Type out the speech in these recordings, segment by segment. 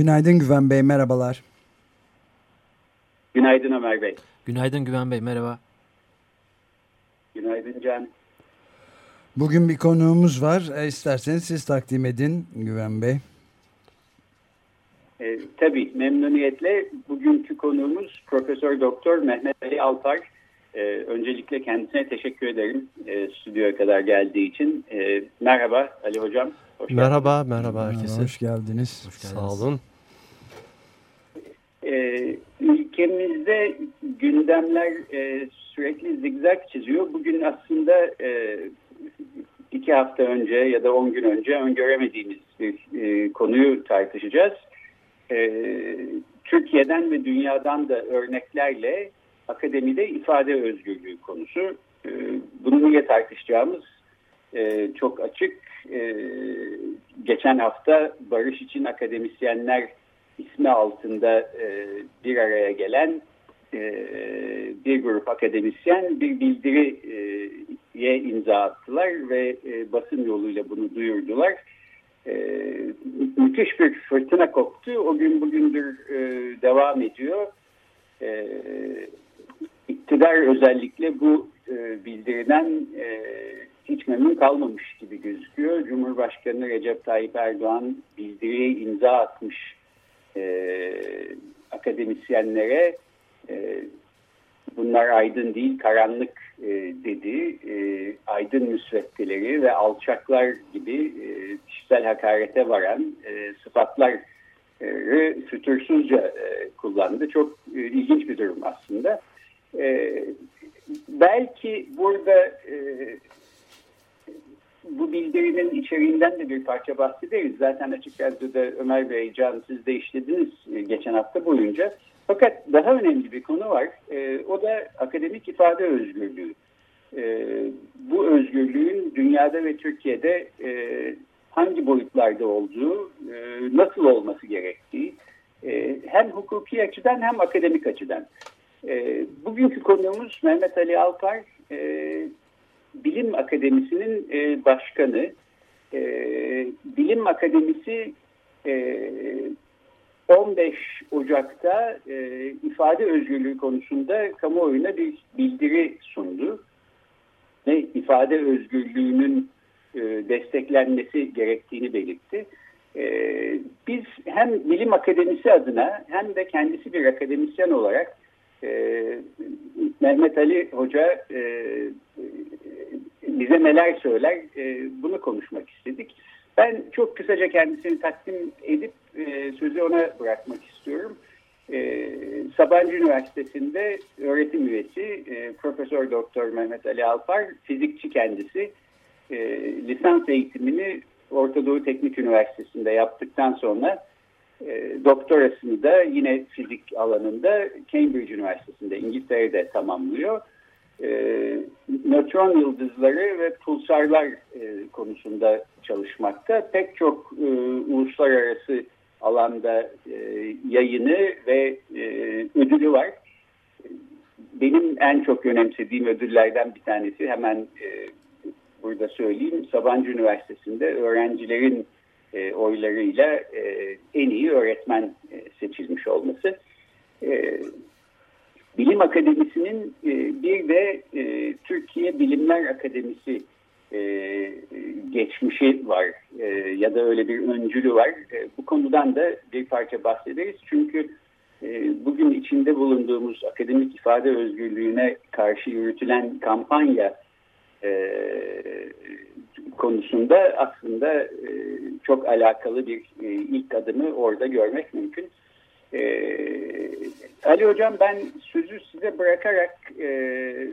Günaydın Güven Bey, merhabalar. Günaydın Ömer Bey. Günaydın Güven Bey, merhaba. Günaydın Can. Bugün bir konuğumuz var. E, isterseniz siz takdim edin Güven Bey. E, tabii memnuniyetle bugünkü konuğumuz Profesör Doktor Mehmet Ali Alpar. E, öncelikle kendisine teşekkür ederim e, stüdyoya kadar geldiği için. E, merhaba Ali Hocam. Hoş merhaba, geldiniz. merhaba herkese. Merhaba, hoş geldiniz. Hoş geldiniz. Sağ olun. E, ülkemizde gündemler e, sürekli zigzag çiziyor. Bugün aslında e, iki hafta önce ya da on gün önce öngöremediğimiz bir e, konuyu tartışacağız. E, Türkiye'den ve dünyadan da örneklerle akademide ifade özgürlüğü konusu. E, bunu niye tartışacağımız e, çok açık. E, geçen hafta Barış için Akademisyenler ismi altında e, bir araya gelen e, bir grup akademisyen bir bildiriye imza attılar ve e, basın yoluyla bunu duyurdular. E, müthiş bir fırtına koptu. O gün bugündür e, devam ediyor. E, iktidar özellikle bu e, bildiriden e, hiç memnun kalmamış gibi gözüküyor. Cumhurbaşkanı Recep Tayyip Erdoğan bildiriye imza atmış e, akademisyenlere e, bunlar aydın değil karanlık e, dedi. E, aydın müsveddeleri ve alçaklar gibi e, kişisel hakarete varan e, sıfatlar fütursuzca e, kullandı. Çok e, ilginç bir durum aslında. E, belki burada e, bu bildirinin içeriğinden de bir parça bahsederiz. Zaten açık radyoda Ömer Bey, Can siz de işlediniz e, geçen hafta boyunca. Fakat daha önemli bir konu var. E, o da akademik ifade özgürlüğü. E, bu özgürlüğün dünyada ve Türkiye'de e, hangi boyutlarda olduğu, e, nasıl olması gerektiği e, hem hukuki açıdan hem akademik açıdan. E, bugünkü konuğumuz Mehmet Ali Alpar, e, Bilim Akademisi'nin e, başkanı. E, Bilim Akademisi e, 15 Ocak'ta e, ifade özgürlüğü konusunda kamuoyuna bir bildiri sundu. Ve ifade özgürlüğünün e, desteklenmesi gerektiğini belirtti. E, biz hem Bilim Akademisi adına hem de kendisi bir akademisyen olarak e, Mehmet Ali Hoca e, bize neler söyler e, bunu konuşmak istedik. Ben çok kısaca kendisini takdim edip e, sözü ona bırakmak istiyorum. E, Sabancı Üniversitesi'nde öğretim üyesi e, Profesör Doktor Mehmet Ali Alpar, fizikçi kendisi. E, lisans eğitimini Orta Doğu Teknik Üniversitesi'nde yaptıktan sonra e, doktorasını da yine fizik alanında Cambridge Üniversitesi'nde İngiltere'de tamamlıyor. E, nötron yıldızları ve pulsarlar e, konusunda çalışmakta. Pek çok e, uluslararası alanda e, yayını ve e, ödülü var. Benim en çok önemsediğim ödüllerden bir tanesi hemen e, burada söyleyeyim. Sabancı Üniversitesi'nde öğrencilerin e, oylarıyla e, en iyi öğretmen e, seçilmiş olması. E, Bilim Akademisi'nin e, bir de e, Türkiye Bilimler Akademisi e, geçmişi var ya da öyle bir öncülü var. Bu konudan da bir parça bahsederiz. Çünkü bugün içinde bulunduğumuz akademik ifade özgürlüğüne karşı yürütülen kampanya konusunda aslında çok alakalı bir e, ilk adımı orada görmek mümkün. E, Ali Hocam ben sözü size bırakarak e,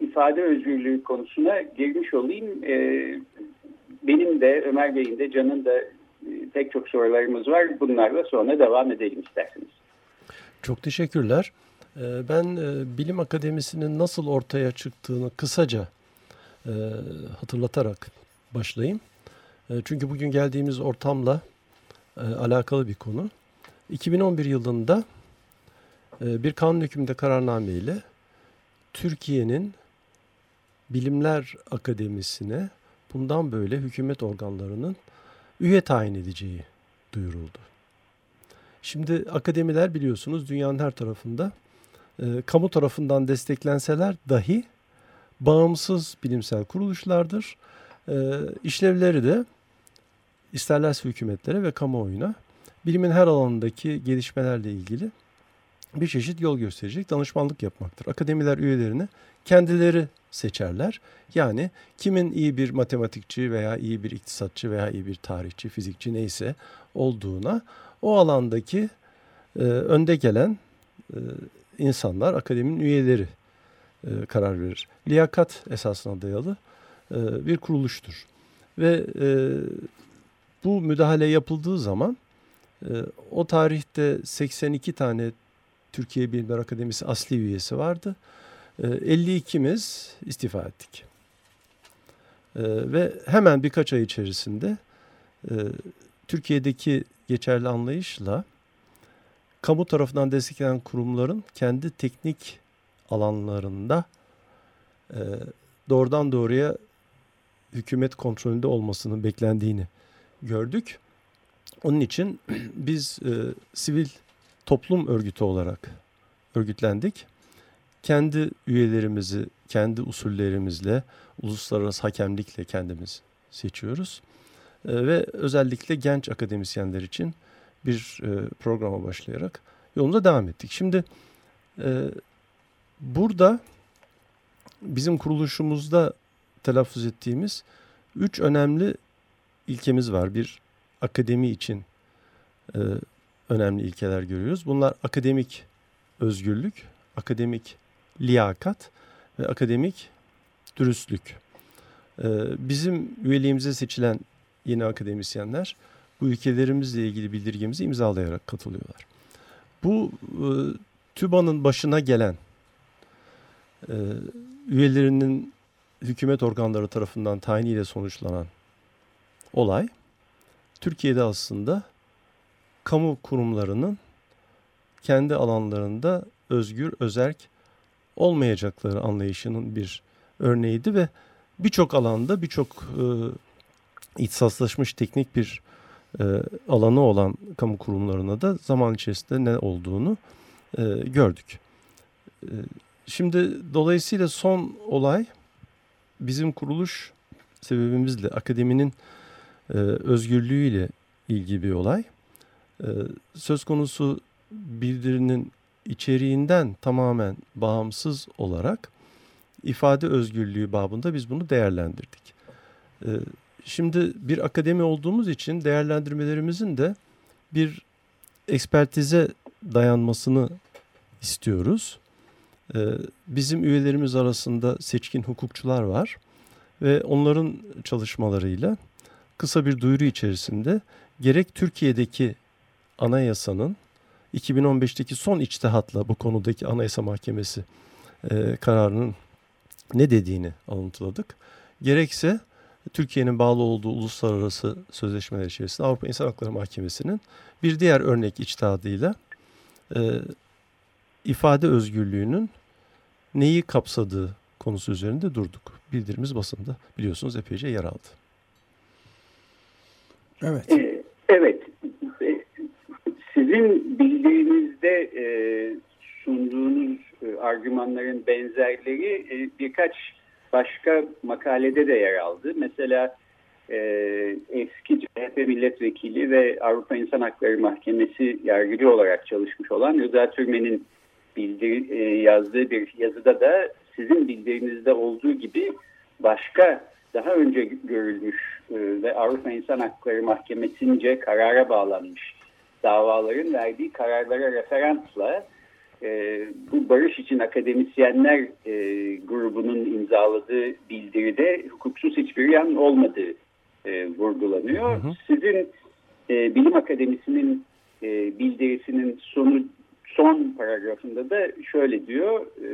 ifade özgürlüğü konusuna girmiş olayım. E, benim de Ömer Bey'in de Can'ın da e, pek çok sorularımız var. Bunlarla sonra devam edelim isterseniz. Çok teşekkürler. Ee, ben e, Bilim Akademisi'nin nasıl ortaya çıktığını kısaca e, hatırlatarak başlayayım. Çünkü bugün geldiğimiz ortamla alakalı bir konu. 2011 yılında bir kanun hükmünde kararname ile Türkiye'nin Bilimler Akademisi'ne bundan böyle hükümet organlarının üye tayin edeceği duyuruldu. Şimdi akademiler biliyorsunuz dünyanın her tarafında e, kamu tarafından desteklenseler dahi bağımsız bilimsel kuruluşlardır. E, işlevleri de isterlerse hükümetlere ve kamuoyuna bilimin her alanındaki gelişmelerle ilgili bir çeşit yol gösterecek danışmanlık yapmaktır. Akademiler üyelerini kendileri seçerler. Yani kimin iyi bir matematikçi veya iyi bir iktisatçı veya iyi bir tarihçi, fizikçi neyse olduğuna o alandaki e, önde gelen e, insanlar, akademinin üyeleri e, karar verir. Liyakat esasına dayalı e, bir kuruluştur. Ve e, bu müdahale yapıldığı zaman o tarihte 82 tane Türkiye Bilimler Akademisi asli üyesi vardı. E, 52'miz istifa ettik. E, ve hemen birkaç ay içerisinde e, Türkiye'deki geçerli anlayışla kamu tarafından desteklenen kurumların kendi teknik alanlarında e, doğrudan doğruya hükümet kontrolünde olmasının beklendiğini gördük. Onun için biz e, sivil toplum örgütü olarak örgütlendik. Kendi üyelerimizi kendi usullerimizle, uluslararası hakemlikle kendimiz seçiyoruz. E, ve özellikle genç akademisyenler için bir e, programa başlayarak yolumuza devam ettik. Şimdi e, burada bizim kuruluşumuzda telaffuz ettiğimiz üç önemli ilkemiz var. Bir akademi için e, önemli ilkeler görüyoruz. Bunlar akademik özgürlük, akademik liyakat ve akademik dürüstlük. E, bizim üyeliğimize seçilen yeni akademisyenler bu ülkelerimizle ilgili bildirgemizi imzalayarak katılıyorlar. Bu e, TÜBA'nın başına gelen e, üyelerinin hükümet organları tarafından tayiniyle sonuçlanan olay Türkiye'de aslında kamu kurumlarının kendi alanlarında özgür, özerk olmayacakları anlayışının bir örneğiydi ve birçok alanda birçok e, ihtisaslaşmış teknik bir e, alanı olan kamu kurumlarına da zaman içerisinde ne olduğunu e, gördük. E, şimdi dolayısıyla son olay bizim kuruluş sebebimizle akademinin e, özgürlüğüyle ilgili bir olay. E, söz konusu bildirinin içeriğinden tamamen bağımsız olarak ifade özgürlüğü babında biz bunu değerlendirdik. E, Şimdi bir akademi olduğumuz için değerlendirmelerimizin de bir ekspertize dayanmasını istiyoruz. Ee, bizim üyelerimiz arasında seçkin hukukçular var ve onların çalışmalarıyla kısa bir duyuru içerisinde gerek Türkiye'deki anayasanın 2015'teki son içtihatla bu konudaki Anayasa Mahkemesi e, kararının ne dediğini alıntıladık. Gerekse Türkiye'nin bağlı olduğu uluslararası sözleşmeler içerisinde Avrupa İnsan Hakları Mahkemesi'nin bir diğer örnek içtihadıyla e, ifade özgürlüğünün neyi kapsadığı konusu üzerinde durduk. Bildirimiz basında biliyorsunuz epeyce yer aldı. Evet. E, evet. E, sizin bildiğinizde e, sunduğunuz e, argümanların benzerleri birkaç başka makalede de yer aldı. Mesela e, eski CHP milletvekili ve Avrupa İnsan Hakları Mahkemesi yargıcı olarak çalışmış olan Rıza Türmen'in bildir, e, yazdığı bir yazıda da sizin bildiğinizde olduğu gibi başka daha önce görülmüş e, ve Avrupa İnsan Hakları Mahkemesi'nce karara bağlanmış davaların verdiği kararlara referansla e, bu barış için akademisyenler e, grubunun imzaladığı bildiride hukuksuz hiçbir yan olmadığı e, vurgulanıyor. Hı hı. Sizin e, Bilim Akademisi'nin e, bildirisinin sonu son paragrafında da şöyle diyor. E,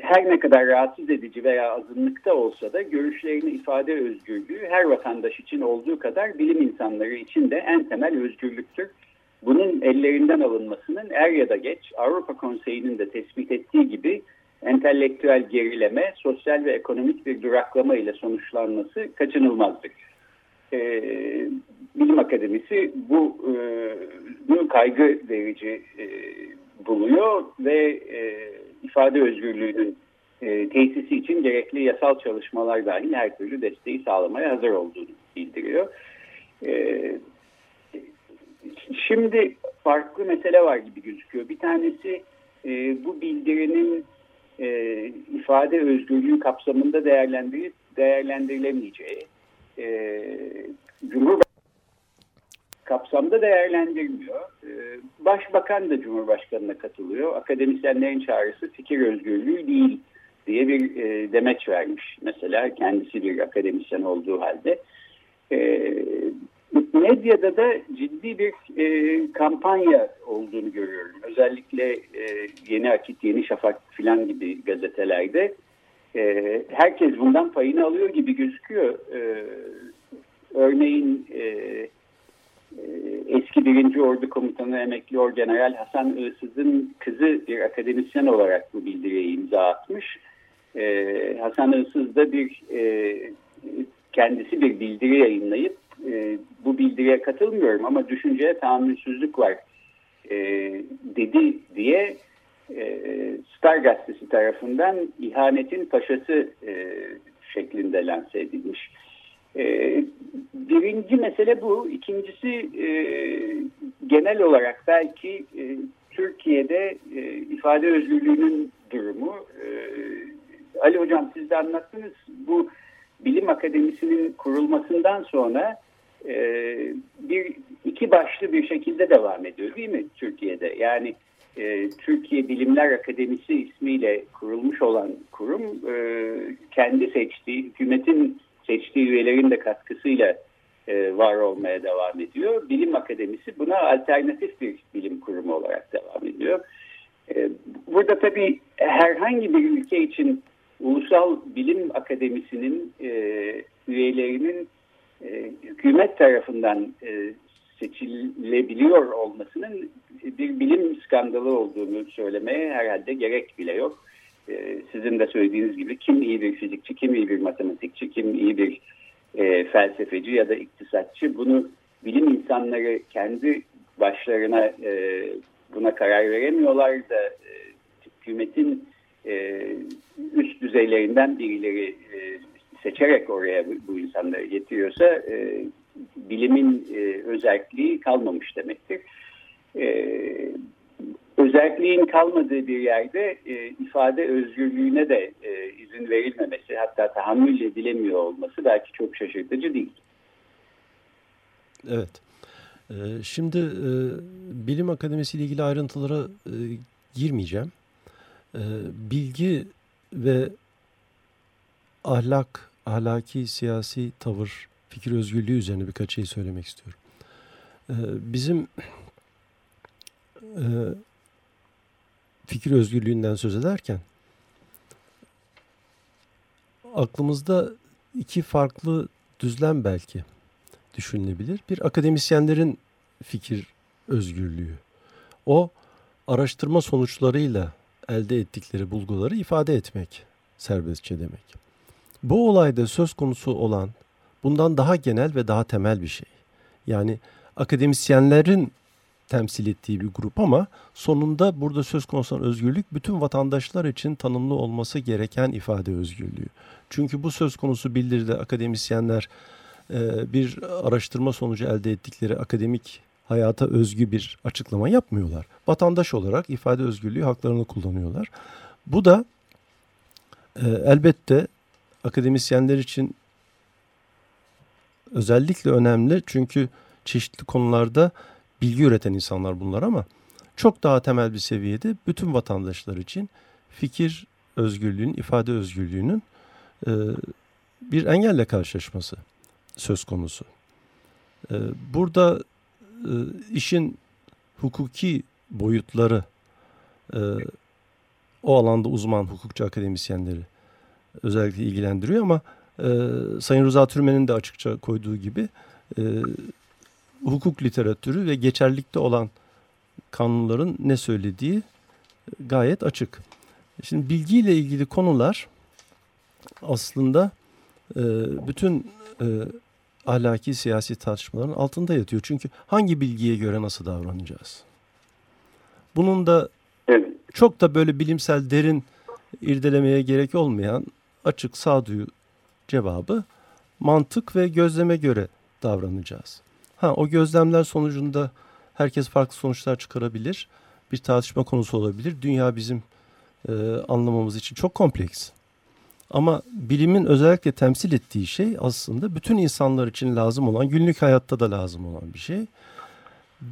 her ne kadar rahatsız edici veya azınlıkta olsa da görüşlerini ifade özgürlüğü her vatandaş için olduğu kadar bilim insanları için de en temel özgürlüktür. Bunun ellerinden alınmasının er ya da geç Avrupa Konseyi'nin de tespit ettiği gibi entelektüel gerileme, sosyal ve ekonomik bir duraklama ile sonuçlanması kaçınılmazdır. Ee, Bilim Akademisi bu e, kaygı verici e, buluyor ve e, ifade özgürlüğünün e, tesisi için gerekli yasal çalışmalar dahil her türlü desteği sağlamaya hazır olduğunu bildiriyor. E, şimdi farklı mesele var gibi gözüküyor. Bir tanesi e, bu bildirinin e, ifade özgürlüğü kapsamında değerlendirilemeyeceği. E, Cumhurbaşkanı kapsamda değerlendirmiyor. Ee, başbakan da Cumhurbaşkanı'na katılıyor. Akademisyenlerin çağrısı fikir özgürlüğü değil diye bir e, demeç vermiş. Mesela kendisi bir akademisyen olduğu halde. E, medyada da ciddi bir e, kampanya olduğunu görüyorum. Özellikle e, Yeni Akit, Yeni Şafak filan gibi gazetelerde herkes bundan payını alıyor gibi gözüküyor. E, örneğin ee, eski birinci ordu komutanı emekli orgeneral Hasan Iğsız'ın kızı bir akademisyen olarak bu bildiriye imza atmış. Ee, Hasan Iğsız da bir e, kendisi bir bildiri yayınlayıp e, bu bildiriye katılmıyorum ama düşünceye tahammülsüzlük var e, dedi diye Star gazetesi tarafından ihanetin paşası şeklinde lanse edilmiş. E, birinci mesele bu. İkincisi e, genel olarak belki e, Türkiye'de e, ifade özgürlüğünün durumu. E, Ali Hocam siz de anlattınız. Bu bilim akademisinin kurulmasından sonra e, bir iki başlı bir şekilde devam ediyor değil mi Türkiye'de? Yani e, Türkiye Bilimler Akademisi ismiyle kurulmuş olan kurum e, kendi seçtiği hükümetin seçtiği üyelerin de katkısıyla e, var olmaya devam ediyor. Bilim Akademisi buna alternatif bir bilim kurumu olarak devam ediyor. E, burada tabii herhangi bir ülke için Ulusal Bilim Akademisi'nin e, üyelerinin e, hükümet tarafından e, seçilebiliyor olmasının bir bilim skandalı olduğunu söylemeye herhalde gerek bile yok. Ee, sizin de söylediğiniz gibi kim iyi bir fizikçi, kim iyi bir matematikçi, kim iyi bir e, felsefeci ya da iktisatçı bunu bilim insanları kendi başlarına e, buna karar veremiyorlar da e, hükümetin e, üst düzeylerinden birileri e, seçerek oraya bu, bu insanları getiriyorsa e, bilimin e, özelliği kalmamış demektir. E, özelliğin kalmadığı bir yerde e, ifade özgürlüğüne de e, izin verilmemesi hatta tahammül edilemiyor olması belki çok şaşırtıcı değil. Evet. Ee, şimdi e, Bilim Akademisi ile ilgili ayrıntılara e, girmeyeceğim. E, bilgi ve ahlak, ahlaki, siyasi tavır, fikir özgürlüğü üzerine birkaç şey söylemek istiyorum. E, bizim e, fikir özgürlüğünden söz ederken aklımızda iki farklı düzlem belki düşünülebilir. Bir akademisyenlerin fikir özgürlüğü. O araştırma sonuçlarıyla elde ettikleri bulguları ifade etmek serbestçe demek. Bu olayda söz konusu olan bundan daha genel ve daha temel bir şey. Yani akademisyenlerin temsil ettiği bir grup ama sonunda burada söz konusu özgürlük bütün vatandaşlar için tanımlı olması gereken ifade özgürlüğü. Çünkü bu söz konusu bildiride akademisyenler e, bir araştırma sonucu elde ettikleri akademik hayata özgü bir açıklama yapmıyorlar. Vatandaş olarak ifade özgürlüğü haklarını kullanıyorlar. Bu da e, elbette akademisyenler için özellikle önemli çünkü çeşitli konularda bilgi üreten insanlar bunlar ama çok daha temel bir seviyede bütün vatandaşlar için fikir özgürlüğünün, ifade özgürlüğünün e, bir engelle karşılaşması söz konusu. E, burada e, işin hukuki boyutları e, o alanda uzman hukukçu akademisyenleri özellikle ilgilendiriyor ama e, Sayın Rıza Türmen'in de açıkça koyduğu gibi e, hukuk literatürü ve geçerlikte olan kanunların ne söylediği gayet açık. Şimdi bilgiyle ilgili konular aslında e, bütün e, ahlaki siyasi tartışmaların altında yatıyor. Çünkü hangi bilgiye göre nasıl davranacağız? Bunun da çok da böyle bilimsel derin irdelemeye gerek olmayan açık sağduyu cevabı mantık ve gözleme göre davranacağız. Ha o gözlemler sonucunda herkes farklı sonuçlar çıkarabilir. Bir tartışma konusu olabilir. Dünya bizim e, anlamamız için çok kompleks. Ama bilimin özellikle temsil ettiği şey aslında bütün insanlar için lazım olan, günlük hayatta da lazım olan bir şey.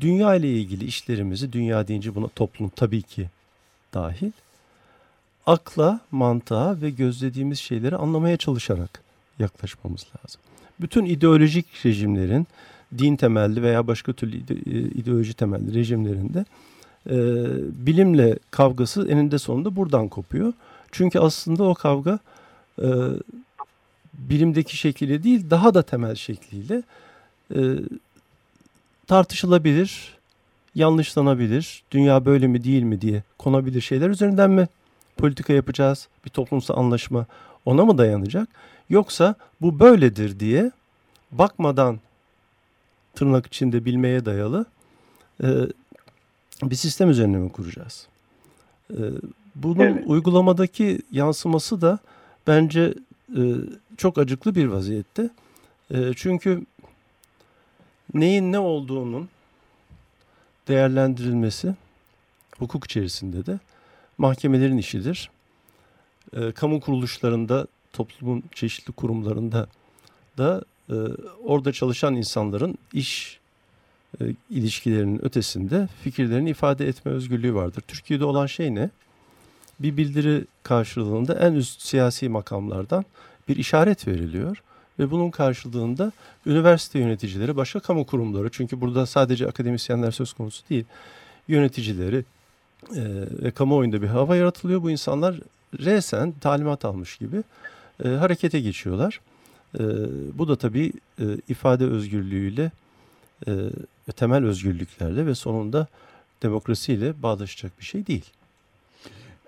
Dünya ile ilgili işlerimizi, dünya deyince buna toplum tabii ki dahil, akla, mantığa ve gözlediğimiz şeyleri anlamaya çalışarak yaklaşmamız lazım. Bütün ideolojik rejimlerin, din temelli veya başka türlü e, ideoloji temelli rejimlerinde e, bilimle kavgası eninde sonunda buradan kopuyor. Çünkü aslında o kavga e, bilimdeki şekliyle değil daha da temel şekliyle e, tartışılabilir, yanlışlanabilir, dünya böyle mi değil mi diye konabilir şeyler üzerinden mi politika yapacağız, bir toplumsal anlaşma ona mı dayanacak? Yoksa bu böyledir diye bakmadan tırnak içinde bilmeye dayalı e, bir sistem üzerine mi kuracağız? E, bunun Evet. uygulamadaki yansıması da bence e, çok acıklı bir vaziyette. E, çünkü neyin ne olduğunun değerlendirilmesi hukuk içerisinde de mahkemelerin işidir. E, kamu kuruluşlarında, toplumun çeşitli kurumlarında da e, orada çalışan insanların iş e, ilişkilerinin ötesinde fikirlerini ifade etme özgürlüğü vardır. Türkiye'de olan şey ne? Bir bildiri karşılığında en üst siyasi makamlardan bir işaret veriliyor ve bunun karşılığında üniversite yöneticileri, başka kamu kurumları çünkü burada sadece akademisyenler söz konusu değil, yöneticileri e, ve kamuoyunda bir hava yaratılıyor. Bu insanlar resen talimat almış gibi e, harekete geçiyorlar. E, bu da tabii e, ifade özgürlüğüyle e, temel özgürlüklerle ve sonunda demokrasiyle bağdaşacak bir şey değil.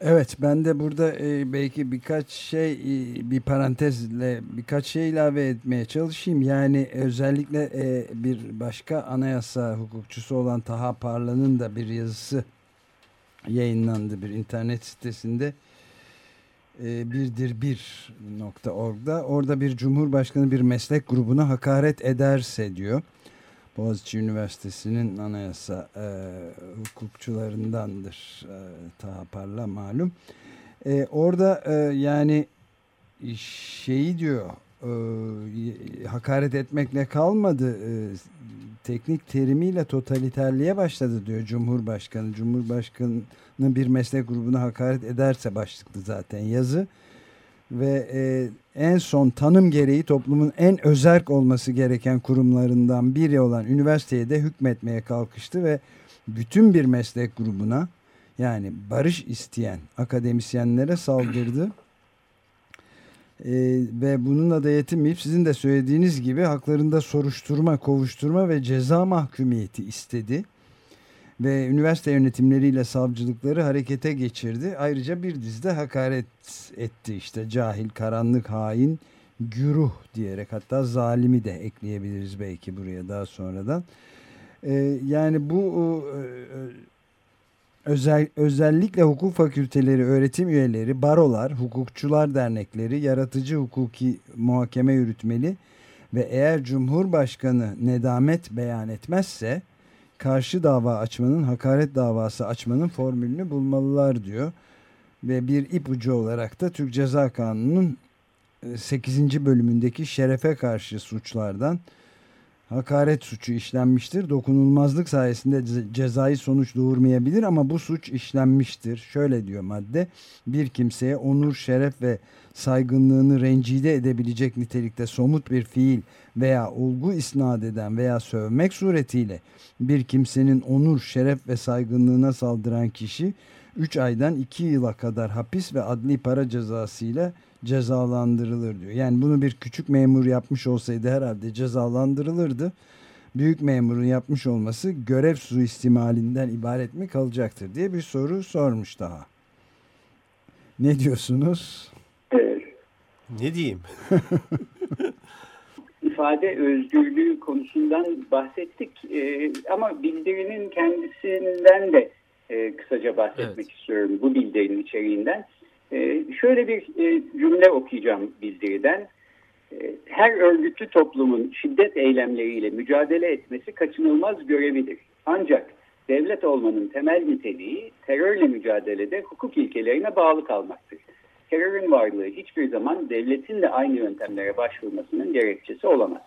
Evet ben de burada e, belki birkaç şey bir parantezle birkaç şey ilave etmeye çalışayım. Yani özellikle bir başka anayasa hukukçusu olan Taha Parlan'ın da bir yazısı yayınlandı bir internet sitesinde. E, birdir bir nokta.org'da. Orada bir cumhurbaşkanı bir meslek grubuna hakaret ederse diyor. Boğaziçi Üniversitesi'nin anayasa e, hukukçularındandır e, Taha Parla malum. E, orada e, yani şeyi diyor e, hakaret etmekle kalmadı e, teknik terimiyle totaliterliğe başladı diyor Cumhurbaşkanı. Cumhurbaşkanı bir meslek grubuna hakaret ederse başlıklı zaten yazı ve e, en son tanım gereği toplumun en özerk olması gereken kurumlarından biri olan üniversiteye de hükmetmeye kalkıştı ve bütün bir meslek grubuna yani barış isteyen akademisyenlere saldırdı. E, ve bununla da yetinmeyip sizin de söylediğiniz gibi haklarında soruşturma, kovuşturma ve ceza mahkumiyeti istedi. Ve üniversite yönetimleriyle savcılıkları harekete geçirdi. Ayrıca bir dizide hakaret etti işte cahil, karanlık, hain, güruh diyerek hatta zalimi de ekleyebiliriz belki buraya daha sonradan. Ee, yani bu e, özel, özellikle hukuk fakülteleri, öğretim üyeleri, barolar, hukukçular dernekleri, yaratıcı hukuki muhakeme yürütmeli ve eğer Cumhurbaşkanı nedamet beyan etmezse karşı dava açmanın, hakaret davası açmanın formülünü bulmalılar diyor. Ve bir ipucu olarak da Türk Ceza Kanunu'nun 8. bölümündeki şerefe karşı suçlardan hakaret suçu işlenmiştir. Dokunulmazlık sayesinde cezai sonuç doğurmayabilir ama bu suç işlenmiştir. Şöyle diyor madde. Bir kimseye onur, şeref ve saygınlığını rencide edebilecek nitelikte somut bir fiil veya olgu isnat eden veya sövmek suretiyle bir kimsenin onur, şeref ve saygınlığına saldıran kişi 3 aydan 2 yıla kadar hapis ve adli para cezasıyla cezalandırılır diyor. Yani bunu bir küçük memur yapmış olsaydı herhalde cezalandırılırdı. Büyük memurun yapmış olması görev suistimalinden ibaret mi kalacaktır diye bir soru sormuş daha. Ne diyorsunuz? Ne diyeyim? ifade özgürlüğü konusundan bahsettik ee, ama bildirinin kendisinden de e, kısaca bahsetmek evet. istiyorum bu bildirinin içeriğinden. E, şöyle bir e, cümle okuyacağım bildiriden. E, her örgütlü toplumun şiddet eylemleriyle mücadele etmesi kaçınılmaz görevidir. Ancak devlet olmanın temel niteliği terörle mücadelede hukuk ilkelerine bağlı kalmaktır. Terörün varlığı hiçbir zaman devletin de aynı yöntemlere başvurmasının gerekçesi olamaz.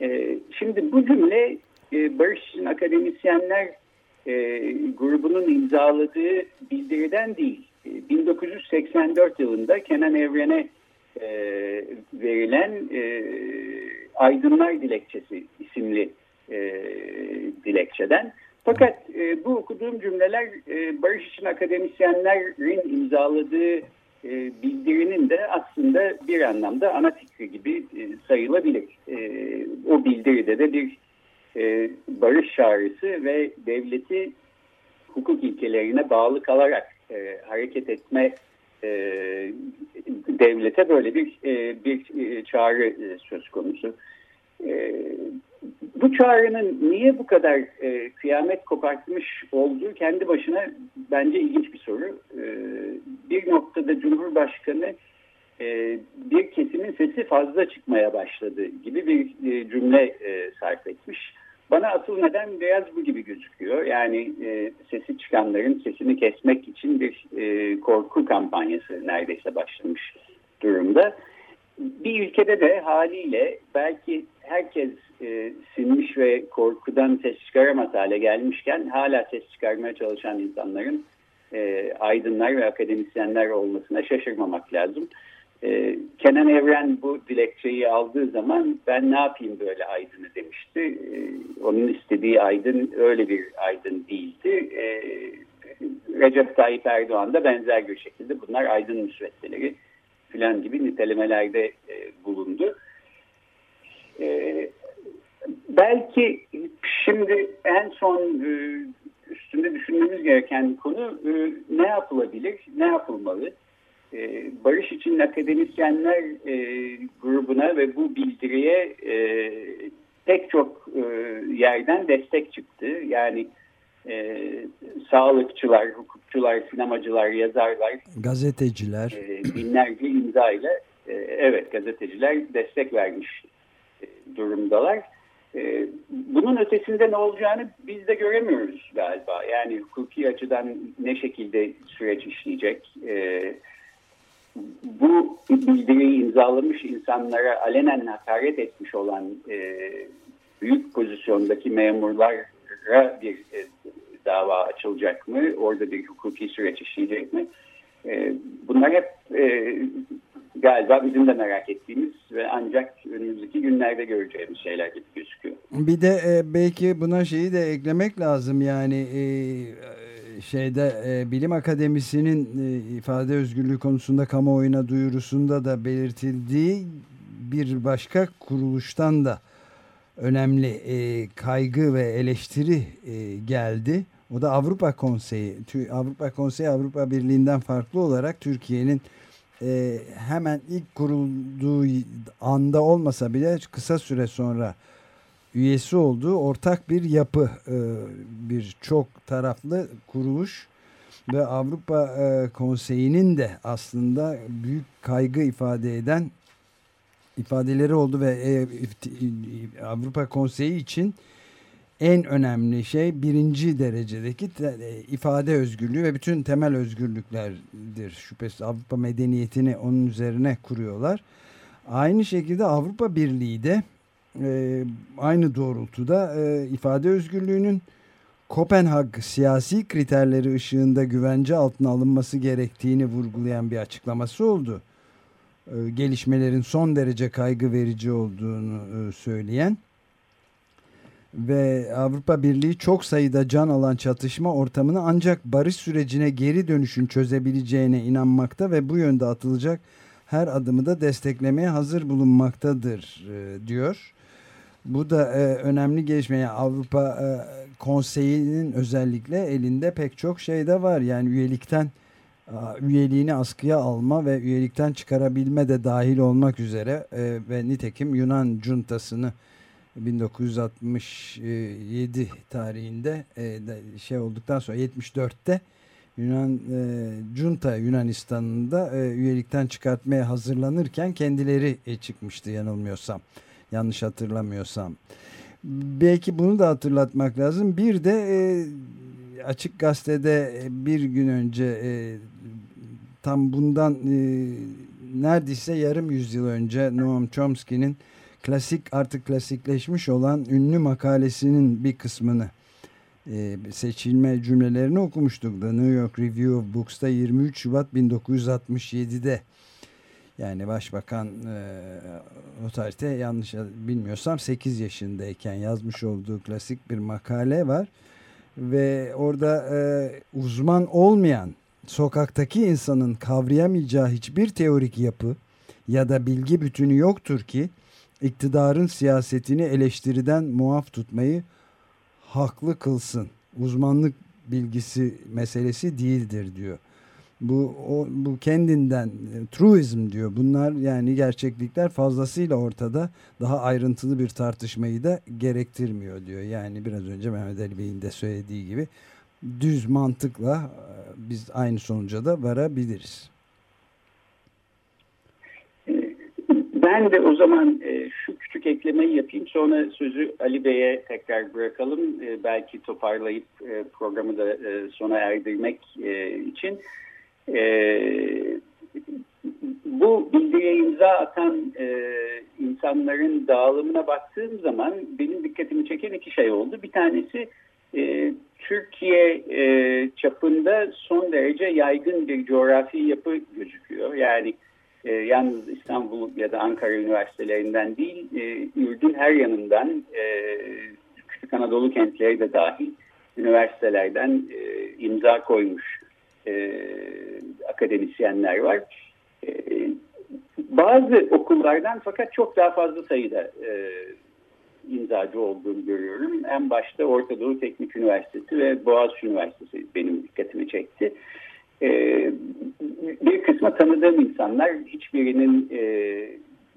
E, şimdi bu cümle e, Barış için akademisyenler e, grubunun imzaladığı bildiriden değil. 1984 e, yılında Kenan Evren'e e, verilen e, Aydınlar Dilekçesi isimli e, dilekçeden. Fakat e, bu okuduğum cümleler e, Barış için akademisyenlerin imzaladığı e, bildirinin de aslında bir anlamda ana fikri gibi e, sayılabilir. E, o bildiride de bir e, barış çağrısı ve devleti hukuk ilkelerine bağlı kalarak e, hareket etme e, devlete böyle bir e, bir e, çağrı e, söz konusu. E, bu çağrının niye bu kadar e, kıyamet kopartmış olduğu kendi başına bence ilginç bir soru. E, bir noktada Cumhurbaşkanı e, bir kesimin sesi fazla çıkmaya başladı gibi bir e, cümle e, sarf etmiş. Bana asıl neden biraz bu gibi gözüküyor. Yani e, sesi çıkanların sesini kesmek için bir e, korku kampanyası neredeyse başlamış durumda. Bir ülkede de haliyle belki herkes e, sinmiş ve korkudan ses çıkaramaz hale gelmişken hala ses çıkarmaya çalışan insanların e, aydınlar ve akademisyenler olmasına şaşırmamak lazım. E, Kenan Evren bu dilekçeyi aldığı zaman ben ne yapayım böyle aydını demişti. E, onun istediği aydın öyle bir aydın değildi. E, Recep Tayyip Erdoğan da benzer bir şekilde bunlar aydın müsveddeleri filan gibi nitelemelerde e, bulundu. Belki şimdi en son e, üstünde düşünmemiz gereken konu e, ne yapılabilir, ne yapılmalı? E, Barış için akademisyenler e, grubuna ve bu bildiriye e, pek çok e, yerden destek çıktı. Yani e, sağlıkçılar, hukukçular, sinemacılar, yazarlar, gazeteciler, e, binlerce imza ile e, evet gazeteciler destek vermiş e, durumdalar. E, bunun ötesinde ne olacağını biz de göremiyoruz galiba. Yani hukuki açıdan ne şekilde süreç işleyecek? E, bu bildiriyi imzalamış insanlara alenen hakaret etmiş olan e, büyük pozisyondaki memurlara bir e, dava açılacak mı? Orada bir hukuki süreç işleyecek mi? E, bunlar hep e, galiba bizim de merak ettiğimiz ve ancak önümüzdeki günlerde göreceğimiz şeyler gibi gözüküyor. Bir de e, belki buna şeyi de eklemek lazım yani e, şeyde e, Bilim Akademisi'nin e, ifade özgürlüğü konusunda kamuoyuna duyurusunda da belirtildiği bir başka kuruluştan da önemli e, kaygı ve eleştiri e, geldi. O da Avrupa Konseyi. Avrupa Konseyi Avrupa Birliği'nden farklı olarak Türkiye'nin e, hemen ilk kurulduğu anda olmasa bile kısa süre sonra üyesi olduğu ortak bir yapı, e, bir çok taraflı kuruluş ve Avrupa e, Konseyi'nin de aslında büyük kaygı ifade eden ifadeleri oldu ve e, Avrupa Konseyi için en önemli şey birinci derecedeki ifade özgürlüğü ve bütün temel özgürlüklerdir. Şüphesiz Avrupa medeniyetini onun üzerine kuruyorlar. Aynı şekilde Avrupa Birliği de e, aynı doğrultuda e, ifade özgürlüğünün Kopenhag siyasi kriterleri ışığında güvence altına alınması gerektiğini vurgulayan bir açıklaması oldu. E, gelişmelerin son derece kaygı verici olduğunu e, söyleyen ve Avrupa Birliği çok sayıda can alan çatışma ortamını ancak barış sürecine geri dönüşün çözebileceğine inanmakta ve bu yönde atılacak her adımı da desteklemeye hazır bulunmaktadır e, diyor. Bu da e, önemli gelişme. Avrupa e, Konseyi'nin özellikle elinde pek çok şey de var. Yani üyelikten üyeliğini askıya alma ve üyelikten çıkarabilme de dahil olmak üzere e, ve nitekim Yunan cuntasını 1967 tarihinde e, şey olduktan sonra 74'te Yunan e, junta Yunanistan'ın da e, üyelikten çıkartmaya hazırlanırken kendileri e, çıkmıştı yanılmıyorsam. Yanlış hatırlamıyorsam. Belki bunu da hatırlatmak lazım. Bir de e, Açık Gazete'de e, bir gün önce e, tam bundan e, neredeyse yarım yüzyıl önce Noam Chomsky'nin klasik artık klasikleşmiş olan ünlü makalesinin bir kısmını e, seçilme cümlelerini okumuştuk da New York Review of Books'ta 23 Şubat 1967'de yani başbakan e, o tarihte yanlış bilmiyorsam 8 yaşındayken yazmış olduğu klasik bir makale var ve orada e, uzman olmayan sokaktaki insanın kavrayamayacağı hiçbir teorik yapı ya da bilgi bütünü yoktur ki iktidarın siyasetini eleştiriden muaf tutmayı haklı kılsın. Uzmanlık bilgisi meselesi değildir diyor. Bu o, bu kendinden e, truism diyor. Bunlar yani gerçeklikler fazlasıyla ortada. Daha ayrıntılı bir tartışmayı da gerektirmiyor diyor. Yani biraz önce Mehmet Ali Bey'in de söylediği gibi düz mantıkla e, biz aynı sonuca da varabiliriz. Ben de o zaman e, şu küçük eklemeyi yapayım. Sonra sözü Ali Bey'e tekrar bırakalım. E, belki toparlayıp e, programı da e, sona erdirmek e, için. E, bu bildiriye imza atan e, insanların dağılımına baktığım zaman benim dikkatimi çeken iki şey oldu. Bir tanesi e, Türkiye e, çapında son derece yaygın bir coğrafi yapı gözüküyor. Yani e, yalnız İstanbul ya da Ankara üniversitelerinden değil, e, yurdun her yanından e, küçük Anadolu kentleri de dahil üniversitelerden e, imza koymuş e, akademisyenler var. E, bazı okullardan fakat çok daha fazla sayıda e, imzacı olduğunu görüyorum. En başta Orta Doğu Teknik Üniversitesi ve Boğaziçi Üniversitesi benim dikkatimi çekti. E, bir kısmı tanıdığım insanlar hiçbirinin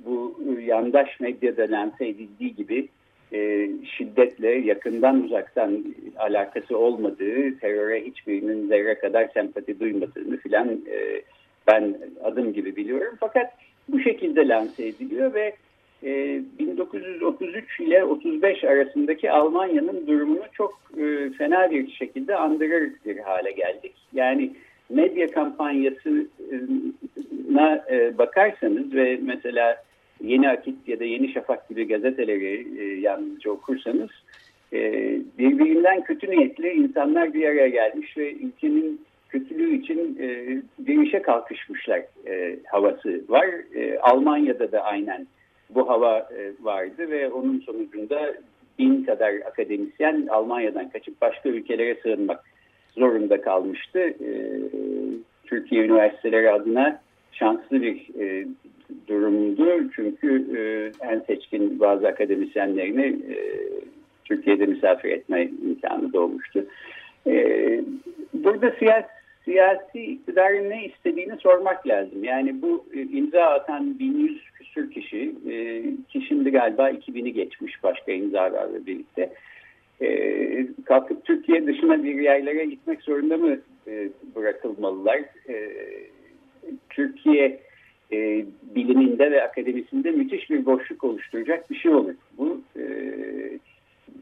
bu yandaş medyada lanse edildiği gibi e, şiddetle yakından uzaktan alakası olmadığı, teröre hiçbirinin zerre kadar sempati duymadığını filan e, ben adım gibi biliyorum. Fakat bu şekilde lanse ediliyor ve e, 1933 ile 35 arasındaki Almanya'nın durumunu çok e, fena bir şekilde andırır bir hale geldik. Yani medya kampanyasına e, bakarsanız ve mesela Yeni Akit ya da Yeni Şafak gibi gazeteleri e, yalnızca okursanız e, birbirinden kötü niyetli insanlar bir araya gelmiş ve ülkenin kötülüğü için e, bir kalkışmışlar e, havası var. E, Almanya'da da aynen bu hava e, vardı ve onun sonucunda bin kadar akademisyen Almanya'dan kaçıp başka ülkelere sığınmak zorunda kalmıştı. E, Türkiye üniversiteleri adına şanslı bir e, durumdu. Çünkü e, en seçkin bazı akademisyenlerini e, Türkiye'de misafir etme imkanı doğmuştu. E, burada siyasi, siyasi iktidarın ne istediğini sormak lazım. Yani bu e, imza atan 1100 küsür kişi, e, ki şimdi galiba 2000'i geçmiş başka imzalarla birlikte. E, kalkıp Türkiye dışına bir yerlere gitmek zorunda mı e, bırakılmalılar? Türkiye e, biliminde ve akademisinde müthiş bir boşluk oluşturacak bir şey olur. Bu e,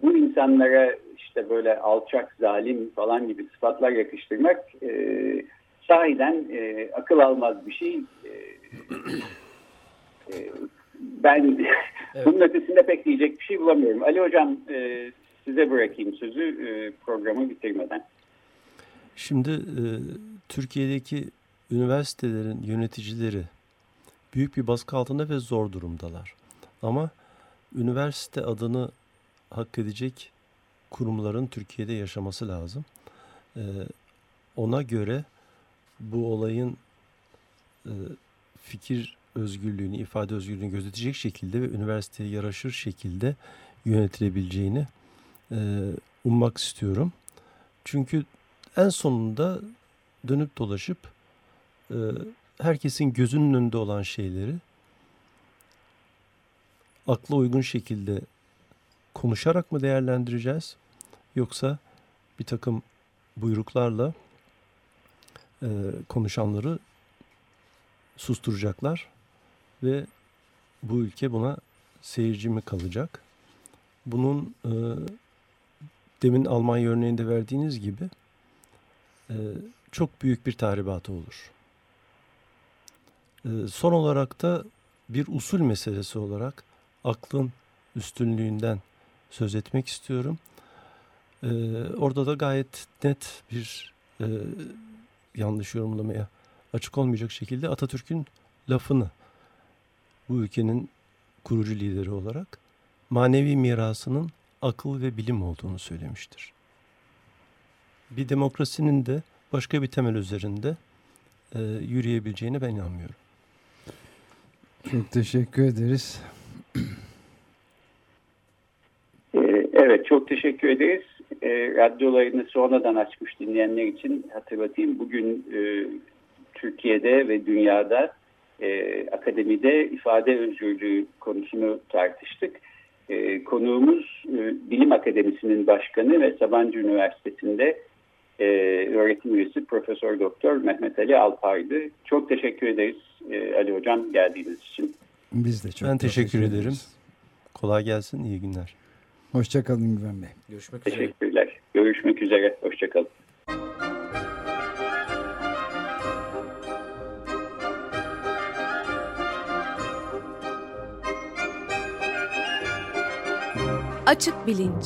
bu insanlara işte böyle alçak, zalim falan gibi sıfatlar yakıştırmak e, sahiden e, akıl almaz bir şey. E, e, ben Evet. Bunun ötesinde pek diyecek bir şey bulamıyorum. Ali Hocam e, size bırakayım sözü e, programı bitirmeden. Şimdi e, Türkiye'deki üniversitelerin yöneticileri büyük bir baskı altında ve zor durumdalar. Ama üniversite adını hak edecek kurumların Türkiye'de yaşaması lazım. Ee, ona göre bu olayın e, fikir özgürlüğünü, ifade özgürlüğünü gözetecek şekilde ve üniversiteye yaraşır şekilde yönetilebileceğini e, ummak istiyorum. Çünkü en sonunda dönüp dolaşıp e, herkesin gözünün önünde olan şeyleri akla uygun şekilde konuşarak mı değerlendireceğiz yoksa bir takım buyruklarla e, konuşanları susturacaklar ve bu ülke buna seyirci mi kalacak? Bunun e, demin Almanya örneğinde verdiğiniz gibi e, çok büyük bir tahribatı olur. E, son olarak da bir usul meselesi olarak aklın üstünlüğünden söz etmek istiyorum. E, orada da gayet net bir e, yanlış yorumlamaya açık olmayacak şekilde Atatürk'ün lafını bu ülkenin kurucu lideri olarak manevi mirasının akıl ve bilim olduğunu söylemiştir. Bir demokrasinin de başka bir temel üzerinde e, yürüyebileceğine ben inanmıyorum. Çok teşekkür ederiz. Ee, evet çok teşekkür ederiz. E, radyolarını sonradan açmış dinleyenler için hatırlatayım. Bugün e, Türkiye'de ve dünyada e, akademide ifade özgürlüğü konusunu tartıştık. E, konuğumuz Bilim Akademisi'nin başkanı ve Sabancı Üniversitesi'nde e, öğretim üyesi Profesör Doktor Mehmet Ali Alpay'dı. Çok teşekkür ederiz e, Ali Hocam geldiğiniz için. Biz de çok ben teşekkür, teşekkür ederim. Ederiz. Kolay gelsin, iyi günler. Hoşçakalın Güven Bey. Görüşmek üzere. Teşekkürler. Görüşmek üzere. Hoşçakalın. Açık Bilinç